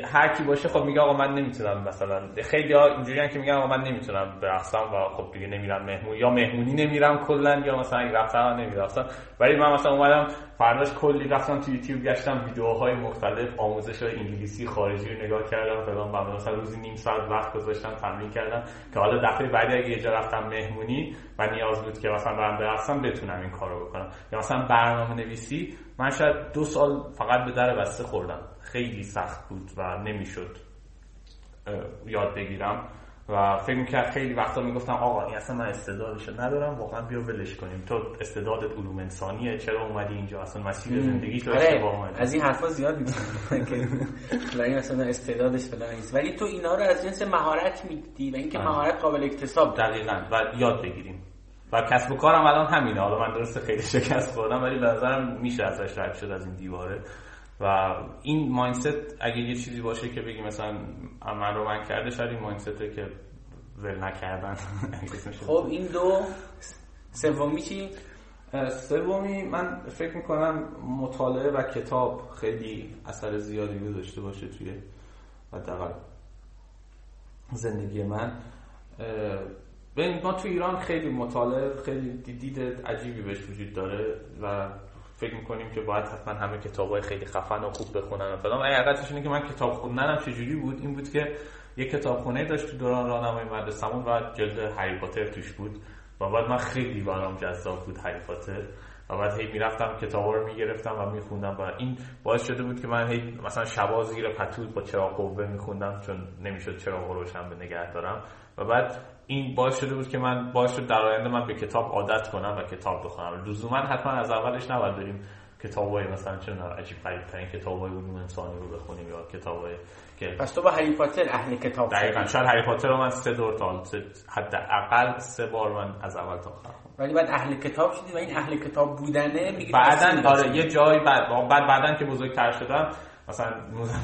هر کی باشه خب میگه آقا من نمی‌تونم مثلا خیلی ها اینجوریان که میگن آقا من نمی‌تونم برقصم و خب دیگه نمیرم مهمون یا مهمونی نمیرم کلا یا مثلا اگه رفتم نمی‌رفتم ولی من مثلا اومدم فرداش کلی رفتم تو یوتیوب گشتم ویدیوهای مختلف آموزش انگلیسی خارجی رو نگاه کردم فلان بعد مثلا روزی نیم ساعت وقت گذاشتم تمرین کردم که حالا دفعه بعدی اگه یه جا رفتم مهمونی و نیاز بود که مثلا برم برقصم بتونم این کارو بکنم. یا مثلا برنامه نویسی من شاید دو سال فقط به در بسته خوردم. خیلی سخت بود و نمی‌شد یاد بگیرم. و فکر می‌کرد خیلی وقتا می‌گفتم آقا این اصلا من استعدادش ندارم واقعا بیا ولش کنیم. تو استعدادت علوم انسانیه چرا اومدی اینجا؟ اصلا مسیر زندگی تو آره، اشتباه اومدی از این حرفا زیاد می‌زنم که ولی مثلا استعدادش فلان نیست. ولی تو اینا رو از جنس مهارت میدی و اینکه آره. مهارت قابل اکتساب دقیقاً. و یاد بگیریم. و کسب و کارم الان همینه. حالا من درست خیلی شکست خوردم ولی به نظرم میشه ازش رد شد از این دیواره. و این مایندست اگه یه چیزی باشه که بگی مثلا من رو من کرده شاید این مایندسته که ول نکردن. [laughs] خب این دو. سومی چی؟ سومی من فکر می‌کنم مطالعه و کتاب خیلی اثر زیادی داشته باشه توی حداقل زندگی من. ببین ما تو ایران خیلی مطالعه خیلی دید عجیبی بهش وجود داره و فکر می‌کنیم که باید حتما همه کتابای خیلی خفن و خوب بخونن و فلان. حقیقتش اینه که من کتاب خوندنم چجوری بود؟ این بود که یه کتابخونه داشت تو دوران راهنمای مدرسه‌مون و جلد هری پاتر توش بود و بعد من خیلی برام جذاب بود هری پاتر و بعد هی می‌رفتم کتابا رو می‌گرفتم و میخوندم و این باعث شده بود که من هی مثلا شبا زیر پتو با چراغ قوه میخوندم چون نمی‌شد چراغ روشن به نگه دارم. و بعد این باعث شده بود که من باعث شد در آینده من به کتاب عادت کنم و کتاب بخونم. لزوما حتما از اولش نباید بریم کتابای مثلا چه عجیب غریب ترین کتابای علوم انسانی رو بخونیم یا کتابای که پس تو با هری پاتر اهل کتاب دقیقاً. شاید هری پاتر رو من سه دور تا حداقل سه بار من از اول تا آخر ولی بعد اهل کتاب شدی و این اهل کتاب بودنه میگه بعدن آره یه جایی بعد بعد بعدن که بزرگتر شدم مثلا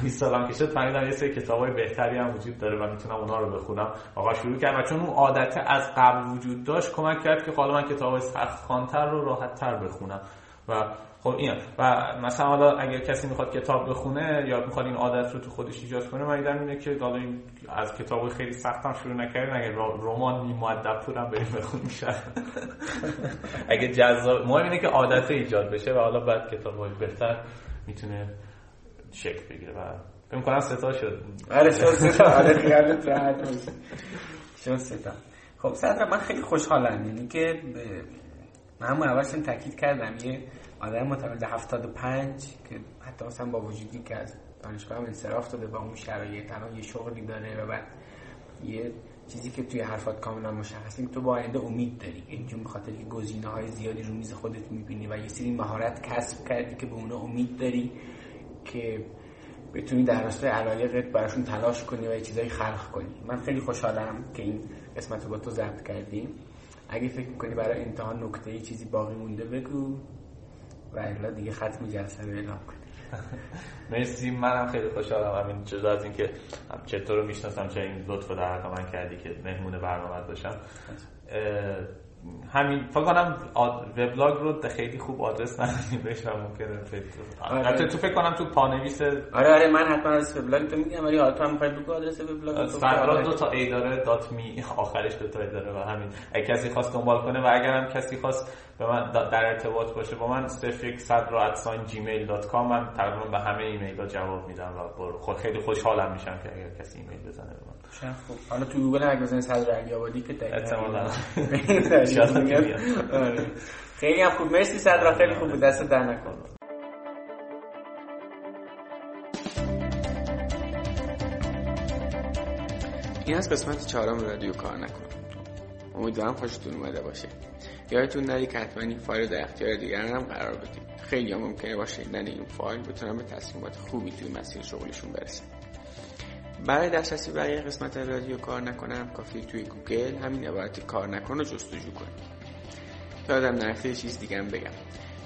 20 سالم که شد فهمیدم یه سری کتابای بهتری هم وجود داره و می‌تونم اونها رو بخونم. آقا شروع کردم و چون اون عادت از قبل وجود داشت کمک کرد که حالا من کتابای سخت خوانتر رو راحت تر بخونم. و خب این. و مثلا حالا اگر کسی می‌خواد کتاب بخونه یا می‌خواد این عادت رو تو خودش ایجاد کنه من اینه که حالا از کتاب خیلی سخت هم شروع نکردین اگر رمان نیم مؤدب هم بریم بخون میشه [laughs] اگه جذاب مهم اینه که عادت ایجاد بشه و حالا بعد کتاب بهتر می‌تونه شکل بگیره. و فکر کنم ستا شد. آره شد ستا آره خیالت راحت شد ستا خب صدر من خیلی خوشحالم. یعنی که من همون اولش تاکید کردم. یه آدم متولد 75 که حتی مثلا با وجودی که از دانشگاه هم انصراف داده با اون شرایط الان یه شغلی داره و بعد یه چیزی که توی حرفات کاملا مشخص تو با آینده امید داری. اینجور به خاطر که گزینه های زیادی رو میز خودت می‌بینی و یه سری مهارت کسب کردی که به اونا امید داری. که بتونی در راستای علایقت براشون تلاش کنی و یه چیزایی خلق کنی. من خیلی خوشحالم که این قسمت رو با تو ضبط کردیم اگه فکر کنی برای امتحان نکته چیزی باقی مونده بگو و الا دیگه ختم جلسه رو اعلام کنیم. [laughs] مرسی منم خیلی خوشحالم. همین جدا از اینکه چطور رو می‌شناسم چه این لطف در من کردی که مهمون برنامه باشم همین فکر کنم وبلاگ رو خیلی خوب آدرس ندادیم بهش و ممکنه آره. تو فکر کنم تو پانویس آره آره من حتما از وبلاگ تو میگم ولی تو هم می‌خوای بگو آدرس وبلاگ فردا دو تا ای داره دات می آخرش دو تا ای داره و همین. اگه کسی خواست دنبال کنه و اگر هم کسی خواست به من در ارتباط باشه با من صرف یک صد رو ادساین جیمیل دات کام من تقریبا به همه ایمیل ها جواب میدم و خود خیلی خوشحالم میشم که اگر کسی ایمیل بزنه به من. خوب حالا تو گوگل اگه بزنید صدر علی آبادی که دقیقاً احتمالاً. [laughs] آره. خیلی هم خوب. مرسی صدرا. خیلی خوب بود. دست در نکن این از قسمت چهارم رادیو کار نکن. امیدوارم خوشتون اومده باشه. یادتون نره که حتما این فایل در اختیار دیگران هم قرار بدید. خیلی هم ممکنه با شنیدن این فایل بتونن به تصمیمات خوبی توی مسیر شغلشون برسن. برای دسترسی برای قسمت رادیو کار نکن هم کافیه توی گوگل همین عبارت کار نکن رو جستجو کنید. یادم نرفته چیز دیگه بگم.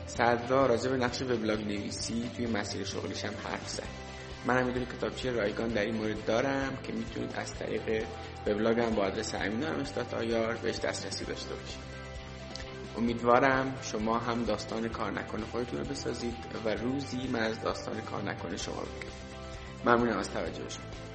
صدرا راجع به نقش وبلاگ نویسی توی مسیر شغلیش هم حرف زد. من هم می‌دونی کتابچه رایگان در این مورد دارم که می‌تونید از طریق وبلاگم با آدرس امین آر بهش دسترسی داشته باشید. امیدوارم شما هم داستان کار نکنه خودتون رو بسازید و روزی من از داستان کار نکنه شما بگید ممنونم از توجه شما